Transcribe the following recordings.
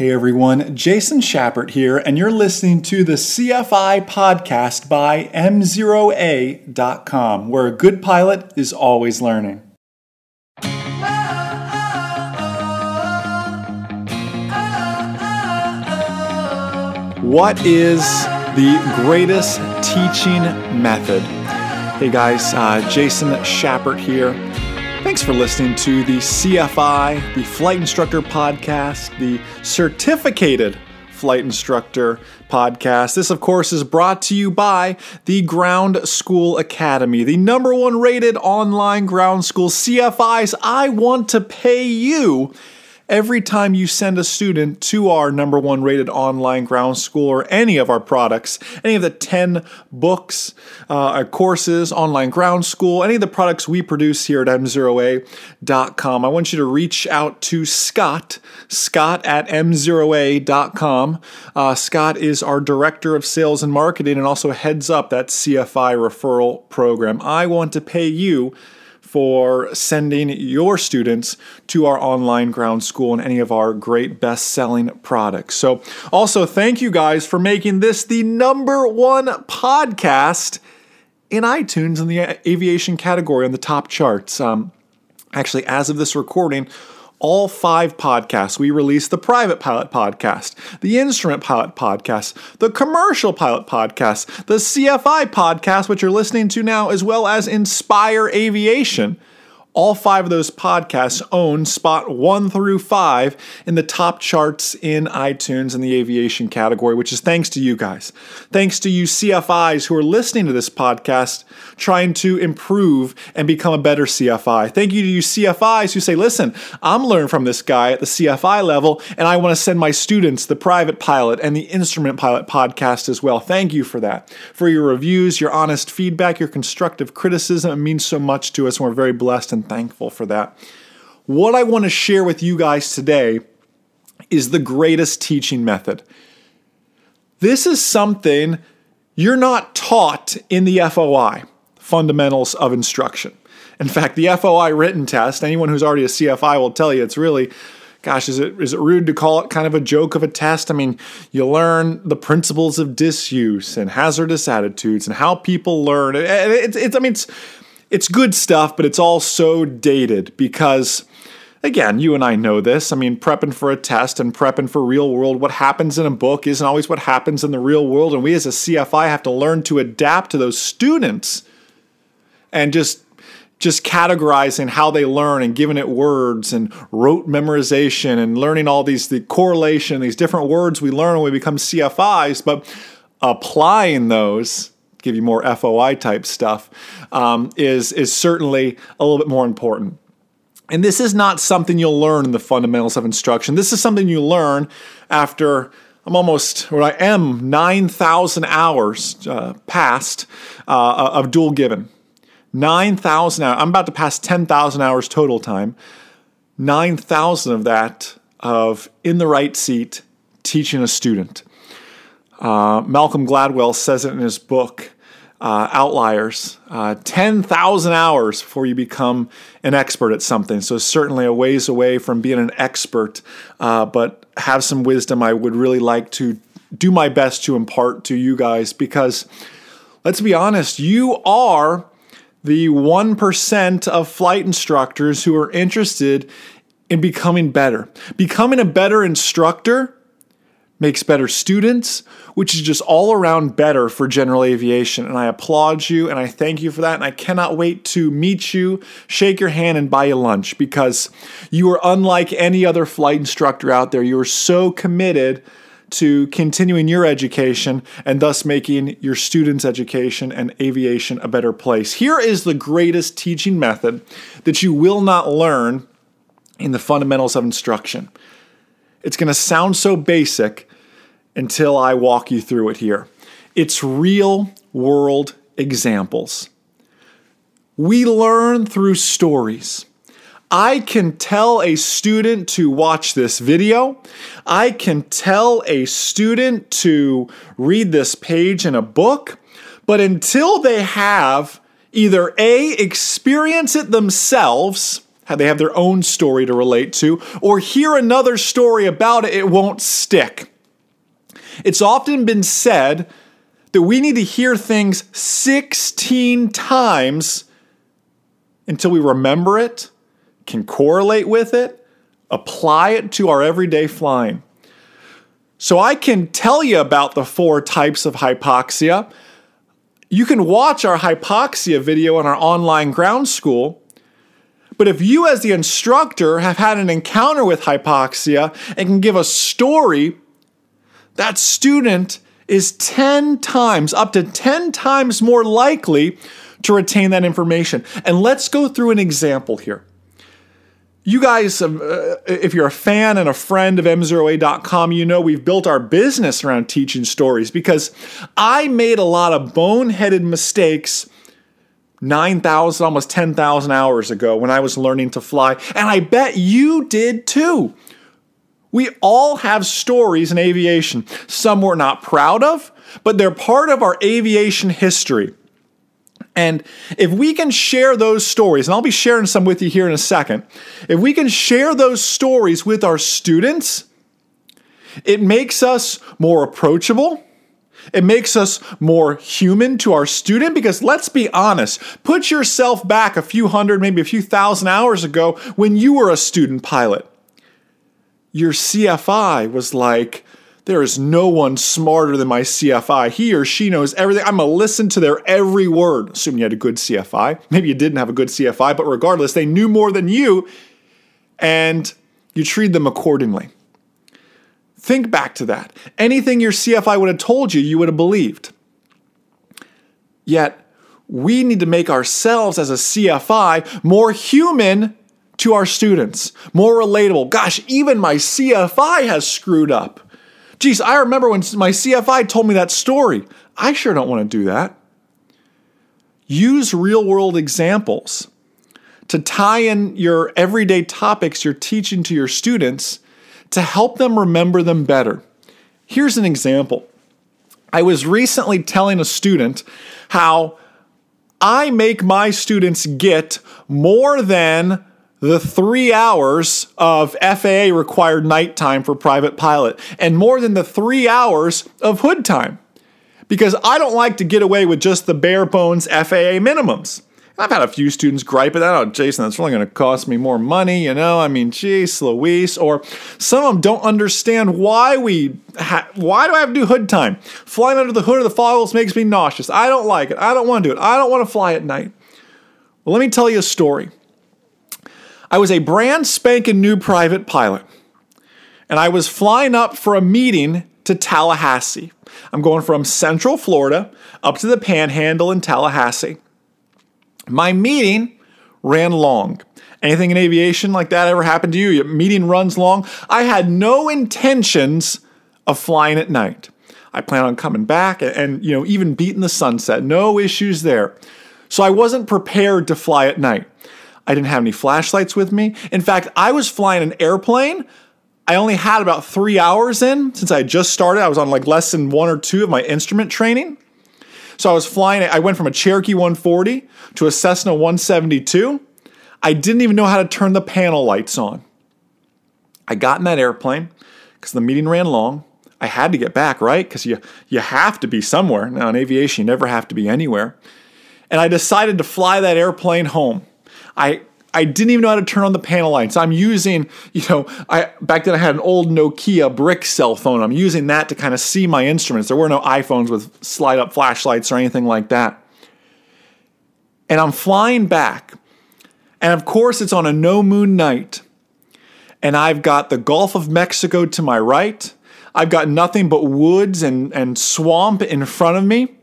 Hey everyone, Jason Schappert here, and you're listening to the CFI podcast by MZeroA.com, where a good pilot is always learning. What is the greatest teaching method? Hey guys, uh, Jason Schappert here. Thanks for listening to the CFI, the Flight Instructor Podcast, the Certificated Flight Instructor Podcast. This, of course, is brought to you by the Ground School Academy, the number one rated online ground school. CFIs, I want to pay you every time you send a student to our number one rated online ground school or any of our products, any of the 10 books, uh, courses, online ground school, any of the products we produce here at MZeroA.com, I want you to reach out to Scott, Scott at MZeroA.com. Uh, Scott is our Director of Sales and Marketing and also heads up that CFI referral program. I want to pay you for sending your students to our online ground school and any of our great best selling products. So, also, thank you guys for making this the number one podcast in iTunes in the aviation category on the top charts. Um, actually, as of this recording, all five podcasts. We release the Private Pilot Podcast, the Instrument Pilot Podcast, the Commercial Pilot Podcast, the CFI Podcast, which you're listening to now, as well as Inspire Aviation. All five of those podcasts own spot one through five in the top charts in iTunes in the aviation category, which is thanks to you guys. Thanks to you CFIs who are listening to this podcast, trying to improve and become a better CFI. Thank you to you CFIs who say, listen, I'm learning from this guy at the CFI level, and I want to send my students the private pilot and the instrument pilot podcast as well. Thank you for that. For your reviews, your honest feedback, your constructive criticism. It means so much to us, and we're very blessed and and thankful for that. What I want to share with you guys today is the greatest teaching method. This is something you're not taught in the FOI, Fundamentals of Instruction. In fact, the FOI written test, anyone who's already a CFI will tell you it's really gosh, is it is it rude to call it kind of a joke of a test? I mean, you learn the principles of disuse and hazardous attitudes and how people learn. It's, it's I mean, it's it's good stuff, but it's all so dated because again, you and I know this. I mean, prepping for a test and prepping for real world, what happens in a book isn't always what happens in the real world. And we as a CFI have to learn to adapt to those students and just just categorizing how they learn and giving it words and rote memorization and learning all these the correlation, these different words we learn when we become CFIs, but applying those give you more FOI type stuff, um, is, is certainly a little bit more important. And this is not something you'll learn in the fundamentals of instruction. This is something you learn after I'm almost, or I am 9,000 hours uh, past uh, of dual given. 9,000 hours. I'm about to pass 10,000 hours total time. 9,000 of that of in the right seat teaching a student. Uh, Malcolm Gladwell says it in his book, uh, Outliers uh, 10,000 hours before you become an expert at something. So, certainly a ways away from being an expert, uh, but have some wisdom I would really like to do my best to impart to you guys because let's be honest, you are the 1% of flight instructors who are interested in becoming better. Becoming a better instructor makes better students, which is just all around better for general aviation. And I applaud you and I thank you for that. And I cannot wait to meet you, shake your hand, and buy you lunch because you are unlike any other flight instructor out there. You are so committed to continuing your education and thus making your students' education and aviation a better place. Here is the greatest teaching method that you will not learn in the fundamentals of instruction. It's going to sound so basic, until I walk you through it here. It's real world examples. We learn through stories. I can tell a student to watch this video. I can tell a student to read this page in a book. But until they have either A, experience it themselves, they have their own story to relate to, or hear another story about it, it won't stick. It's often been said that we need to hear things 16 times until we remember it, can correlate with it, apply it to our everyday flying. So I can tell you about the four types of hypoxia. You can watch our hypoxia video in our online ground school. But if you, as the instructor, have had an encounter with hypoxia and can give a story, that student is 10 times, up to 10 times more likely to retain that information. And let's go through an example here. You guys, uh, if you're a fan and a friend of MZeroA.com, you know we've built our business around teaching stories because I made a lot of boneheaded mistakes 9,000, almost 10,000 hours ago when I was learning to fly. And I bet you did too. We all have stories in aviation. Some we're not proud of, but they're part of our aviation history. And if we can share those stories, and I'll be sharing some with you here in a second, if we can share those stories with our students, it makes us more approachable. It makes us more human to our student because let's be honest, put yourself back a few hundred, maybe a few thousand hours ago when you were a student pilot. Your CFI was like, there is no one smarter than my CFI. He or she knows everything. I'm going to listen to their every word, assuming you had a good CFI. Maybe you didn't have a good CFI, but regardless, they knew more than you and you treat them accordingly. Think back to that. Anything your CFI would have told you, you would have believed. Yet, we need to make ourselves as a CFI more human to our students, more relatable. Gosh, even my CFI has screwed up. Geez, I remember when my CFI told me that story. I sure don't want to do that. Use real world examples to tie in your everyday topics you're teaching to your students to help them remember them better. Here's an example. I was recently telling a student how I make my students get more than the three hours of FAA required night time for private pilot, and more than the three hours of hood time. Because I don't like to get away with just the bare bones FAA minimums. I've had a few students gripe at that. Oh, Jason, that's really going to cost me more money. You know, I mean, geez, Luis. Or some of them don't understand why we, ha- why do I have to do hood time? Flying under the hood of the foggles makes me nauseous. I don't like it. I don't want to do it. I don't want to fly at night. Well, let me tell you a story. I was a brand spanking new private pilot, and I was flying up for a meeting to Tallahassee. I'm going from Central Florida up to the Panhandle in Tallahassee. My meeting ran long. Anything in aviation like that ever happened to you? Your meeting runs long. I had no intentions of flying at night. I plan on coming back and, and, you know even beating the sunset. No issues there. So I wasn't prepared to fly at night. I didn't have any flashlights with me. In fact, I was flying an airplane. I only had about three hours in since I had just started. I was on like less than one or two of my instrument training. So I was flying, I went from a Cherokee 140 to a Cessna 172. I didn't even know how to turn the panel lights on. I got in that airplane because the meeting ran long. I had to get back, right? Because you, you have to be somewhere. Now, in aviation, you never have to be anywhere. And I decided to fly that airplane home. I I didn't even know how to turn on the panel lights. I'm using, you know, I back then I had an old Nokia brick cell phone. I'm using that to kind of see my instruments. There were no iPhones with slide up flashlights or anything like that. And I'm flying back. And of course, it's on a no moon night. And I've got the Gulf of Mexico to my right. I've got nothing but woods and, and swamp in front of me.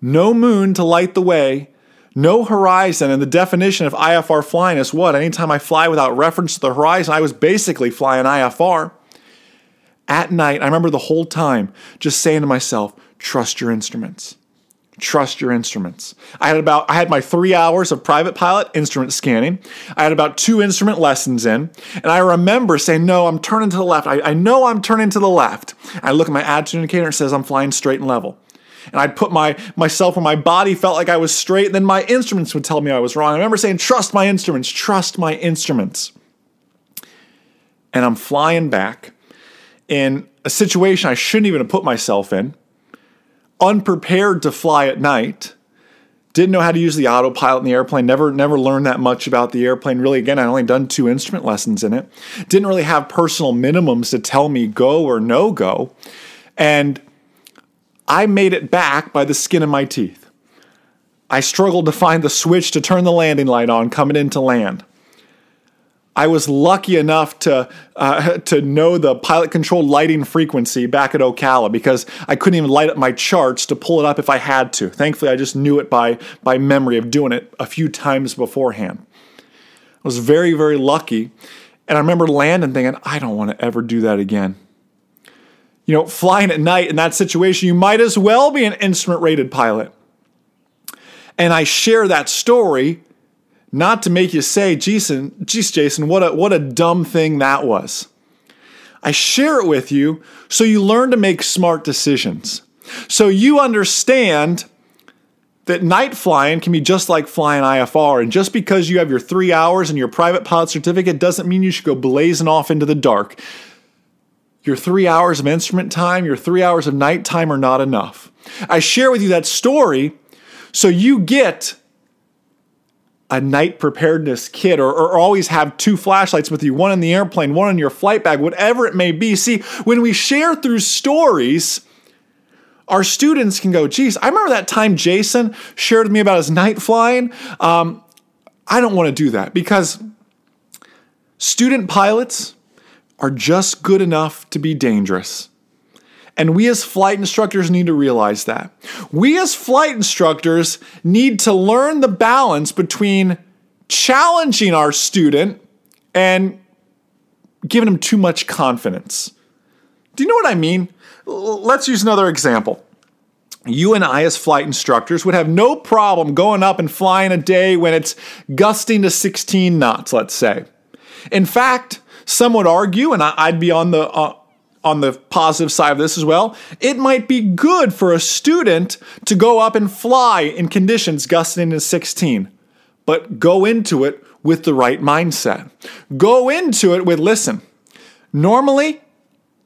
No moon to light the way no horizon. And the definition of IFR flying is what? Anytime I fly without reference to the horizon, I was basically flying IFR. At night, I remember the whole time just saying to myself, trust your instruments. Trust your instruments. I had about I had my three hours of private pilot instrument scanning. I had about two instrument lessons in, and I remember saying, "No, I'm turning to the left. I, I know I'm turning to the left." I look at my attitude indicator; it says I'm flying straight and level. And I'd put my myself where my body felt like I was straight, and then my instruments would tell me I was wrong. I remember saying, trust my instruments, trust my instruments. And I'm flying back in a situation I shouldn't even have put myself in, unprepared to fly at night didn't know how to use the autopilot in the airplane never never learned that much about the airplane really again I'd only done two instrument lessons in it didn't really have personal minimums to tell me go or no go and i made it back by the skin of my teeth i struggled to find the switch to turn the landing light on coming into land I was lucky enough to uh, to know the pilot controlled lighting frequency back at Ocala because I couldn't even light up my charts to pull it up if I had to. Thankfully, I just knew it by by memory of doing it a few times beforehand. I was very very lucky, and I remember landing thinking, I don't want to ever do that again. You know, flying at night in that situation, you might as well be an instrument rated pilot. And I share that story not to make you say, Jason, geez, Jason, what a, what a dumb thing that was. I share it with you so you learn to make smart decisions. So you understand that night flying can be just like flying IFR. And just because you have your three hours and your private pilot certificate doesn't mean you should go blazing off into the dark. Your three hours of instrument time, your three hours of night time are not enough. I share with you that story so you get a night preparedness kit or, or, always have two flashlights with you, one in the airplane, one in your flight bag, whatever it may be. See, when we share through stories, our students can go, geez, I remember that time Jason shared with me about his night flying. Um, I don't want to do that because student pilots are just good enough to be dangerous. And we as flight instructors need to realize that. We as flight instructors need to learn the balance between challenging our student and giving them too much confidence. Do you know what I mean? Let's use another example. You and I, as flight instructors, would have no problem going up and flying a day when it's gusting to 16 knots, let's say. In fact, some would argue, and I'd be on the uh, on the positive side of this as well, it might be good for a student to go up and fly in conditions gusting to 16, but go into it with the right mindset. Go into it with listen, normally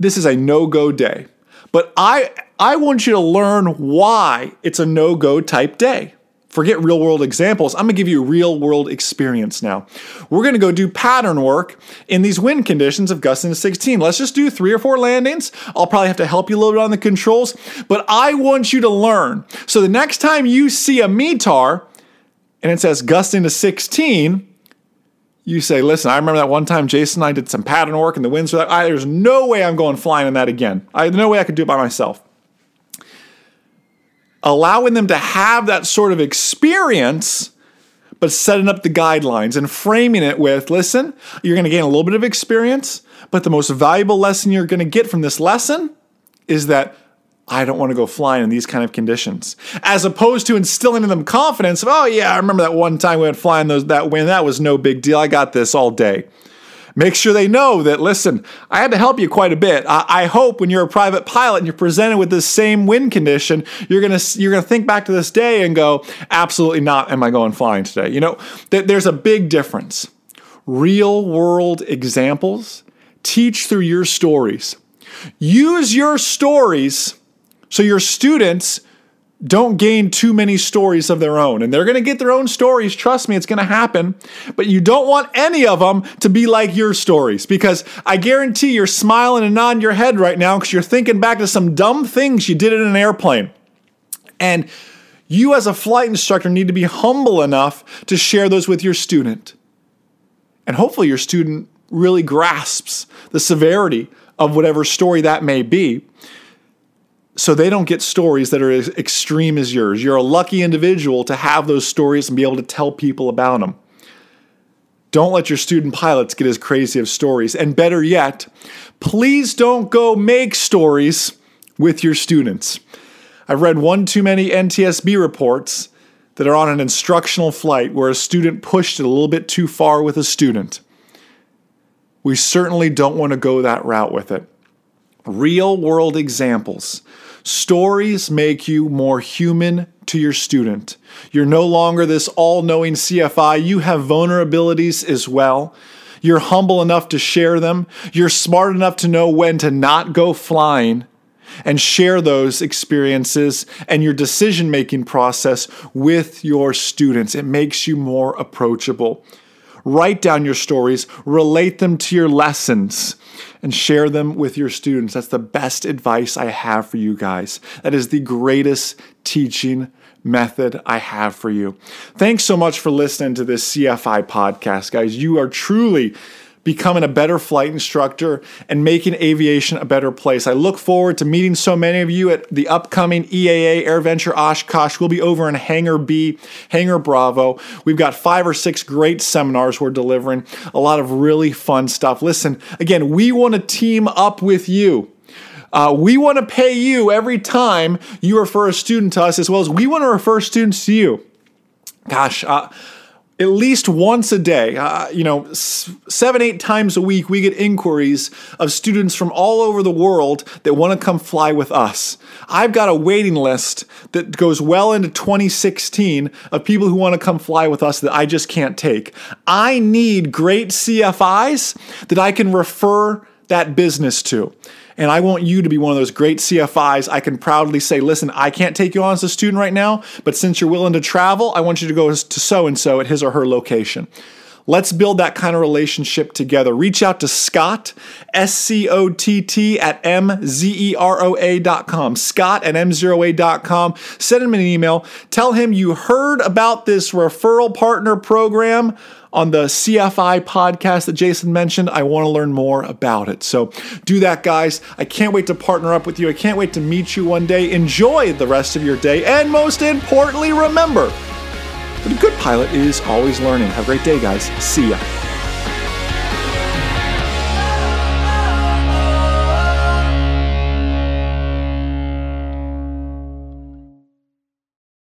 this is a no go day, but I, I want you to learn why it's a no go type day. Forget real world examples. I'm gonna give you real world experience now. We're gonna go do pattern work in these wind conditions of gusting to 16. Let's just do three or four landings. I'll probably have to help you a little bit on the controls, but I want you to learn. So the next time you see a METAR and it says gusting to 16, you say, listen, I remember that one time Jason and I did some pattern work and the winds were like, there's no way I'm going flying in that again. I, no way I could do it by myself allowing them to have that sort of experience, but setting up the guidelines and framing it with listen, you're going to gain a little bit of experience, but the most valuable lesson you're going to get from this lesson is that I don't want to go flying in these kind of conditions. As opposed to instilling in them confidence of, oh yeah, I remember that one time we went flying those that wind. That was no big deal. I got this all day. Make sure they know that, listen, I had to help you quite a bit. I, I hope when you're a private pilot and you're presented with this same wind condition, you're gonna you're gonna think back to this day and go, absolutely not. Am I going flying today? You know, th- there's a big difference. Real world examples teach through your stories. Use your stories so your students don't gain too many stories of their own. And they're going to get their own stories. Trust me, it's going to happen. But you don't want any of them to be like your stories because I guarantee you're smiling and nodding your head right now because you're thinking back to some dumb things you did in an airplane. And you, as a flight instructor, need to be humble enough to share those with your student. And hopefully, your student really grasps the severity of whatever story that may be so they don't get stories that are as extreme as yours. You're a lucky individual to have those stories and be able to tell people about them. Don't let your student pilots get as crazy of stories. And better yet, please don't go make stories with your students. I've read one too many NTSB reports that are on an instructional flight where a student pushed it a little bit too far with a student. We certainly don't want to go that route with it. Real world examples Stories make you more human to your student. You're no longer this all knowing CFI, you have vulnerabilities as well. You're humble enough to share them. You're smart enough to know when to not go flying and share those experiences and your decision making process with your students. It makes you more approachable. Write down your stories, relate them to your lessons, and share them with your students. That's the best advice I have for you guys. That is the greatest teaching method I have for you. Thanks so much for listening to this CFI podcast, guys. You are truly becoming a better flight instructor and making aviation a better place. I look forward to meeting so many of you at the upcoming EAA AirVenture Oshkosh. We'll be over in Hangar B, Hangar Bravo. We've got five or six great seminars we're delivering, a lot of really fun stuff. Listen, again, we want to team up with you. Uh, we want to pay you every time you refer a student to us, as well as we want to refer students to you. Gosh, uh, at least once a day, uh, you know, seven, eight times a week, we get inquiries of students from all over the world that want to come fly with us. I've got a waiting list that goes well into 2016 of people who want to come fly with us that I just can't take. I need great CFIs that I can refer that business to. And I want you to be one of those great CFIs. I can proudly say, listen, I can't take you on as a student right now, but since you're willing to travel, I want you to go to so and so at his or her location. Let's build that kind of relationship together. Reach out to Scott, S C O T T, at MZEROA.com. Scott at MZeroA.com. Send him an email. Tell him you heard about this referral partner program on the CFI podcast that Jason mentioned. I want to learn more about it. So do that, guys. I can't wait to partner up with you. I can't wait to meet you one day. Enjoy the rest of your day. And most importantly, remember, that a good pilot is always learning. Have a great day, guys. See ya.